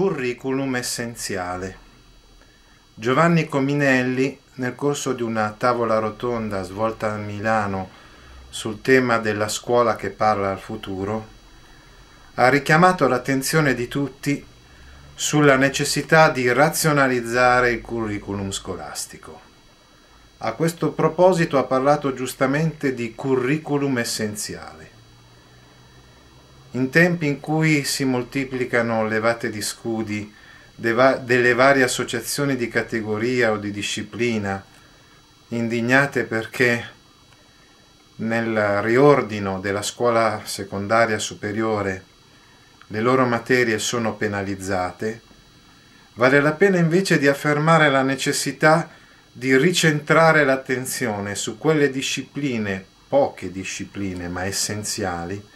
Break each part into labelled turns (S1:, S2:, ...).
S1: Curriculum essenziale. Giovanni Cominelli, nel corso di una tavola rotonda svolta a Milano sul tema della scuola che parla al futuro, ha richiamato l'attenzione di tutti sulla necessità di razionalizzare il curriculum scolastico. A questo proposito ha parlato giustamente di curriculum essenziale. In tempi in cui si moltiplicano levate di scudi delle varie associazioni di categoria o di disciplina, indignate perché nel riordino della scuola secondaria superiore le loro materie sono penalizzate, vale la pena invece di affermare la necessità di ricentrare l'attenzione su quelle discipline, poche discipline ma essenziali,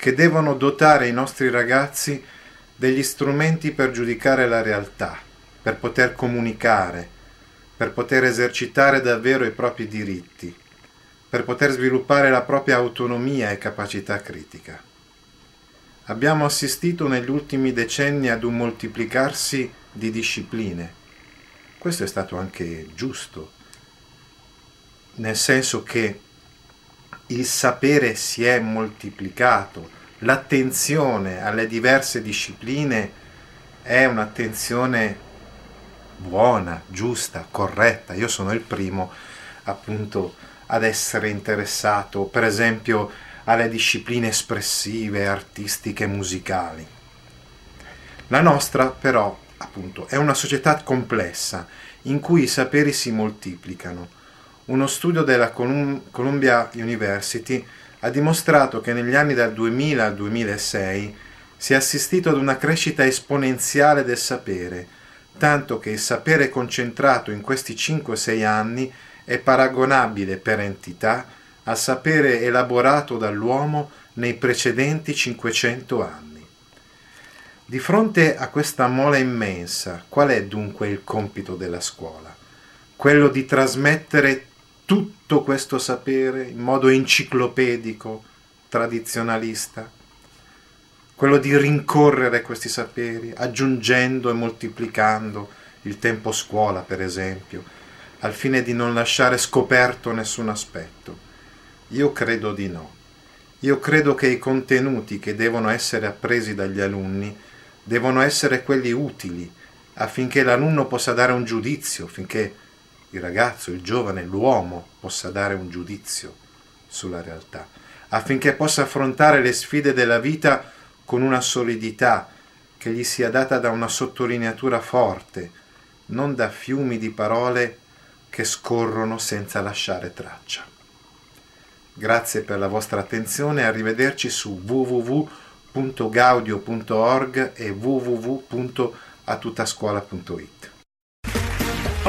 S1: che devono dotare i nostri ragazzi degli strumenti per giudicare la realtà, per poter comunicare, per poter esercitare davvero i propri diritti, per poter sviluppare la propria autonomia e capacità critica. Abbiamo assistito negli ultimi decenni ad un moltiplicarsi di discipline. Questo è stato anche giusto, nel senso che il sapere si è moltiplicato, l'attenzione alle diverse discipline è un'attenzione buona, giusta, corretta. Io sono il primo appunto ad essere interessato, per esempio, alle discipline espressive, artistiche, musicali. La nostra, però, appunto, è una società complessa in cui i saperi si moltiplicano. Uno studio della Columbia University ha dimostrato che negli anni dal 2000 al 2006 si è assistito ad una crescita esponenziale del sapere, tanto che il sapere concentrato in questi 5-6 anni è paragonabile per entità al sapere elaborato dall'uomo nei precedenti 500 anni. Di fronte a questa mole immensa, qual è dunque il compito della scuola? Quello di trasmettere tutto questo sapere in modo enciclopedico, tradizionalista? Quello di rincorrere questi saperi, aggiungendo e moltiplicando il tempo scuola, per esempio, al fine di non lasciare scoperto nessun aspetto? Io credo di no. Io credo che i contenuti che devono essere appresi dagli alunni devono essere quelli utili affinché l'alunno possa dare un giudizio, affinché il ragazzo, il giovane, l'uomo possa dare un giudizio sulla realtà, affinché possa affrontare le sfide della vita con una solidità che gli sia data da una sottolineatura forte, non da fiumi di parole che scorrono senza lasciare traccia. Grazie per la vostra attenzione, arrivederci su www.gaudio.org e www.atutascuola.it.